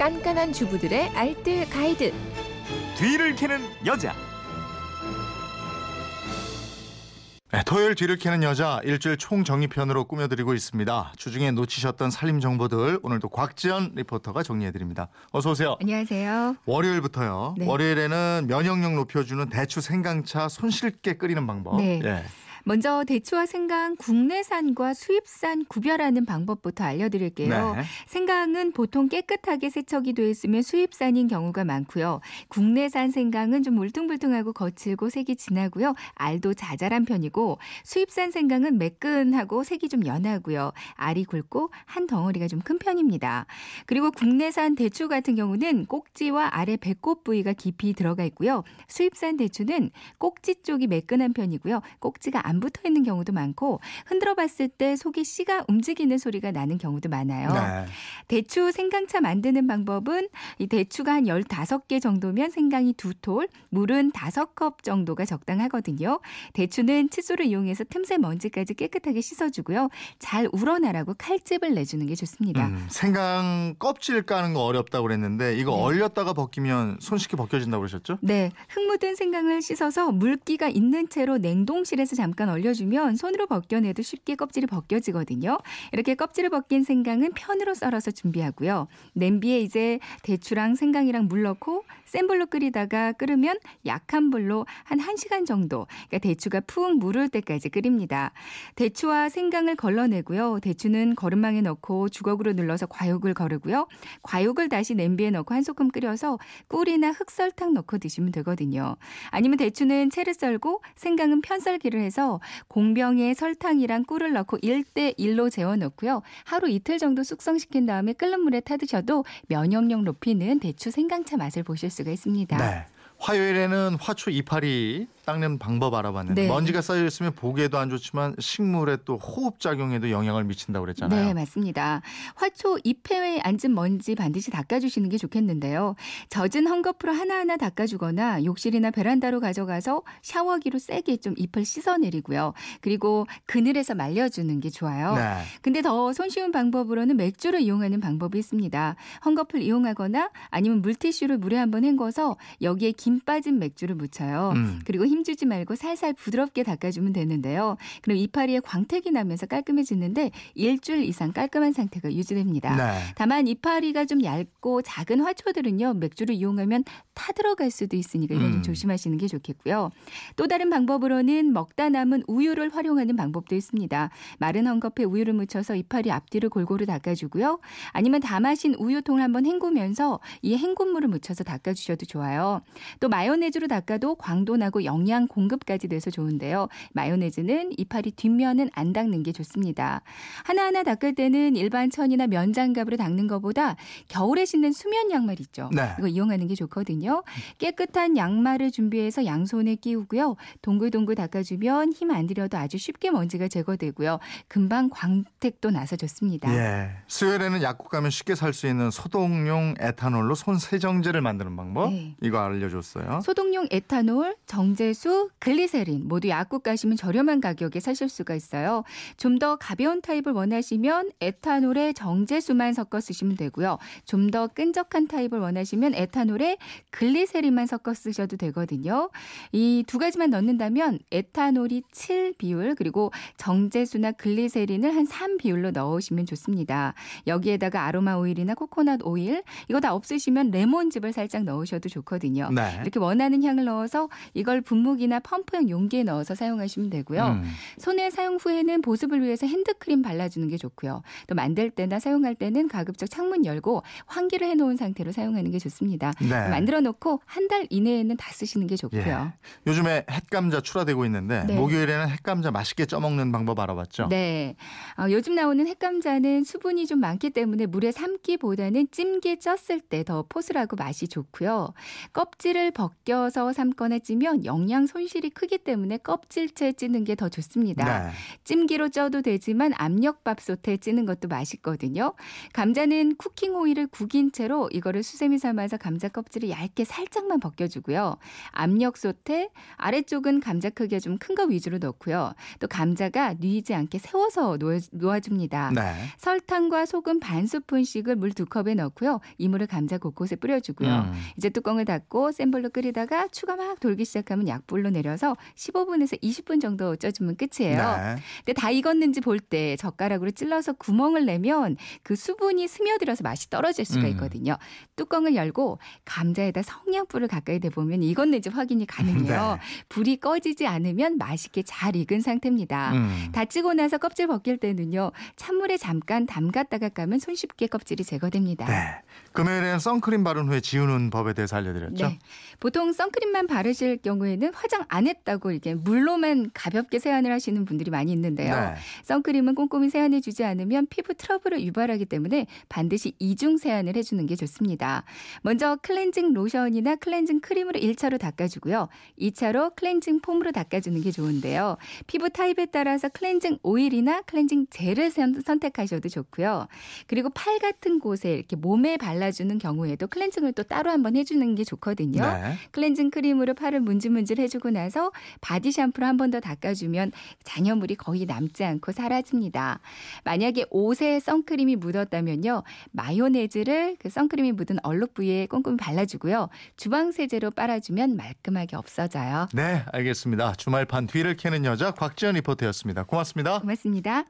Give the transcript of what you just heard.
깐깐한 주부들의 알뜰 가이드. 뒤를 캐는 여자. 네, 토요일 뒤를 캐는 여자 일주일 총정리편으로 꾸며드리고 있습니다. 주중에 놓치셨던 살림 정보들 오늘도 곽지연 리포터가 정리해드립니다. 어서 오세요. 안녕하세요. 월요일부터요. 네. 월요일에는 면역력 높여주는 대추 생강차 손쉽게 끓이는 방법. 네. 예. 먼저 대추와 생강 국내산과 수입산 구별하는 방법부터 알려드릴게요. 네. 생강은 보통 깨끗하게 세척이 되어 있으면 수입산인 경우가 많고요. 국내산 생강은 좀 울퉁불퉁하고 거칠고 색이 진하고요. 알도 자잘한 편이고 수입산 생강은 매끈하고 색이 좀 연하고요. 알이 굵고 한 덩어리가 좀 큰 편입니다. 그리고 국내산 대추 같은 경우는 꼭지와 아래 배꼽 부위가 깊이 들어가 있고요. 수입산 대추는 꼭지 쪽이 매끈한 편이고요. 꼭지가 안 붙어 있는 경우도 많고 흔들어 봤을 때 속이 씨가 움직이는 소리가 나는 경우도 많아요. 네. 대추 생강차 만드는 방법은 이 대추가 한 15개 정도면 생강이 두 톨, 물은 5컵 정도가 적당하거든요. 대추는 칫솔을 이용해서 틈새 먼지까지 깨끗하게 씻어주고요. 잘 우러나라고 칼집을 내주는 게 좋습니다. 음, 생강 껍질 까는 거 어렵다고 그랬는데 이거 네. 얼렸다가 벗기면 손쉽게 벗겨진다고 그러셨죠? 네, 흙 묻은 생강을 씻어서 물기가 있는 채로 냉동실에서 잠깐 얼려주면 손으로 벗겨내도 쉽게 껍질이 벗겨지거든요. 이렇게 껍질을 벗긴 생강은 편으로 썰어서 준비하고요. 냄비에 이제 대추랑 생강이랑 물 넣고 센 불로 끓이다가 끓으면 약한 불로 한 1시간 정도, 그러니까 대추가 푹 무를 때까지 끓입니다. 대추와 생강을 걸러내고요. 대추는 거름망에 넣고 주걱으로 눌러서 과육을 거르고요. 과육을 다시 냄비에 넣고 한 소끔 끓여서 꿀이나 흑설탕 넣고 드시면 되거든요. 아니면 대추는 채를 썰고 생강은 편썰기를 해서 공병에 설탕이랑 꿀을 넣고 1대 1로 재워 넣고요. 하루 이틀 정도 숙성시킨 다음에 끓는 물에 타드셔도 면역력 높이는 대추 생강차 맛을 보실 수가 있습니다. 네. 화요일에는 화초 이파리 닦는 방법 알아봤는데 네. 먼지가 쌓여 있으면 보기에도 안 좋지만 식물에 또 호흡 작용에도 영향을 미친다고 그랬잖아요. 네, 맞습니다. 화초 잎에 앉은 먼지 반드시 닦아주시는 게 좋겠는데요. 젖은 헝겊으로 하나하나 닦아주거나 욕실이나 베란다로 가져가서 샤워기로 세게 좀 잎을 씻어내리고요. 그리고 그늘에서 말려주는 게 좋아요. 네. 근데 더 손쉬운 방법으로는 맥주를 이용하는 방법이 있습니다. 헝겊을 이용하거나 아니면 물티슈를 물에 한번 헹궈서 여기에 김 빠진 맥주를 묻혀요. 음. 그리고 힘주지 말고 살살 부드럽게 닦아주면 되는데요. 그럼 이파리에 광택이 나면서 깔끔해지는데 일주일 이상 깔끔한 상태가 유지됩니다. 네. 다만 이파리가 좀 얇고 작은 화초들은요 맥주를 이용하면 타들어갈 수도 있으니까 이건 음. 좀 조심하시는 게 좋겠고요. 또 다른 방법으로는 먹다 남은 우유를 활용하는 방법도 있습니다. 마른 헝겊에 우유를 묻혀서 이파리 앞뒤를 골고루 닦아주고요. 아니면 다 마신 우유통을 한번 헹구면서 이 헹군물을 묻혀서 닦아주셔도 좋아요. 또 마요네즈로 닦아도 광도 나고 영양 공급까지 돼서 좋은데요. 마요네즈는 이파리 뒷면은 안 닦는 게 좋습니다. 하나하나 닦을 때는 일반 천이나 면장갑으로 닦는 것보다 겨울에 신는 수면 양말 있죠. 네. 이거 이용하는 게 좋거든요. 깨끗한 양말을 준비해서 양손에 끼우고요. 동글동글 닦아주면 힘 안 들여도 아주 쉽게 먼지가 제거되고요. 금방 광택도 나서 좋습니다. 예. 수요일에는 약국 가면 쉽게 살 수 있는 소독용 에탄올로 손 세정제를 만드는 방법 네. 이거 알려줬어요. 소독용 에탄올, 정제 수, 글리세린 모두 약국 가시면 저렴한 가격에 사실 수가 있어요. 좀 더 가벼운 타입을 원하시면 에탄올에 정제수만 섞어 쓰시면 되고요. 좀 더 끈적한 타입을 원하시면 에탄올에 글리세린만 섞어 쓰셔도 되거든요. 이 두 가지만 넣는다면 에탄올이 7 비율 그리고 정제수나 글리세린을 한 3 비율로 넣으시면 좋습니다. 여기에다가 아로마 오일이나 코코넛 오일 이거 다 없으시면 레몬즙을 살짝 넣으셔도 좋거든요. 네. 이렇게 원하는 향을 넣어서 이걸 분무기나 펌프형 용기에 넣어서 사용하시면 되고요. 음. 손에 사용 후에는 보습을 위해서 핸드크림 발라주는 게 좋고요. 또 만들 때나 사용할 때는 가급적 창문 열고 환기를 해놓은 상태로 사용하는 게 좋습니다. 네. 만들어 놓고 한 달 이내에는 다 쓰시는 게 좋고요. 예. 요즘에 햇감자 출하되고 있는데 네. 목요일에는 햇감자 맛있게 쪄먹는 방법 알아봤죠? 네. 어, 요즘 나오는 햇감자는 수분이 좀 많기 때문에 물에 삶기보다는 찜기에 쪘을 때 더 포슬하고 맛이 좋고요. 껍질을 벗겨서 삶거나 찌면 영양 영양 손실이 크기 때문에 껍질째 찌는 게 더 좋습니다. 네. 찜기로 쪄도 되지만 압력밥솥에 찌는 것도 맛있거든요. 감자는 쿠킹 오일을 구긴 채로 이거를 수세미 삶아서 감자 껍질을 얇게 살짝만 벗겨주고요. 압력솥에 아래쪽은 감자 크기가 좀 큰 거 위주로 넣고요. 또 감자가 뉘지 않게 세워서 놓아, 놓아 줍니다. 네. 설탕과 소금 반 스푼씩을 물 두 컵에 넣고요. 이물을 감자 곳곳에 뿌려주고요. 음. 이제 뚜껑을 닫고 센 불로 끓이다가 추가 막 돌기 시작하면 약 불로 내려서 15분에서 20분 정도 쪄주면 끝이에요. 네. 근데 다 익었는지 볼 때 젓가락으로 찔러서 구멍을 내면 그 수분이 스며들어서 맛이 떨어질 수가 음. 있거든요. 뚜껑을 열고 감자에다 성냥불을 가까이 대보면 익었는지 확인이 가능해요. 네. 불이 꺼지지 않으면 맛있게 잘 익은 상태입니다. 음. 다 찌고 나서 껍질 벗길 때는요. 찬물에 잠깐 담갔다가 까면 손쉽게 껍질이 제거됩니다. 네. 금요일에는 선크림 바른 후에 지우는 법에 대해서 알려드렸죠. 네. 보통 선크림만 바르실 경우에는 화장 안 했다고 이렇게 물로만 가볍게 세안을 하시는 분들이 많이 있는데요. 네. 선크림은 꼼꼼히 세안해 주지 않으면 피부 트러블을 유발하기 때문에 반드시 이중 세안을 해 주는 게 좋습니다. 먼저 클렌징 로션이나 클렌징 크림으로 1차로 닦아 주고요. 2차로 클렌징 폼으로 닦아 주는 게 좋은데요. 피부 타입에 따라서 클렌징 오일이나 클렌징 젤을 선- 선택하셔도 좋고요. 그리고 팔 같은 곳에 이렇게 몸에 발라주는 경우에도 클렌징을 또 따로 한번 해주는 게 좋거든요. 네. 클렌징 크림으로 팔을 문질문질 해주고 나서 바디 샴푸로 한 번 더 닦아주면 잔여물이 거의 남지 않고 사라집니다. 만약에 옷에 선크림이 묻었다면요. 마요네즈를 그 선크림이 묻은 얼룩 부위에 꼼꼼히 발라주고요. 주방 세제로 빨아주면 말끔하게 없어져요. 네, 알겠습니다. 주말판 뒤를 캐는 여자 곽지연 리포터였습니다. 고맙습니다. 고맙습니다.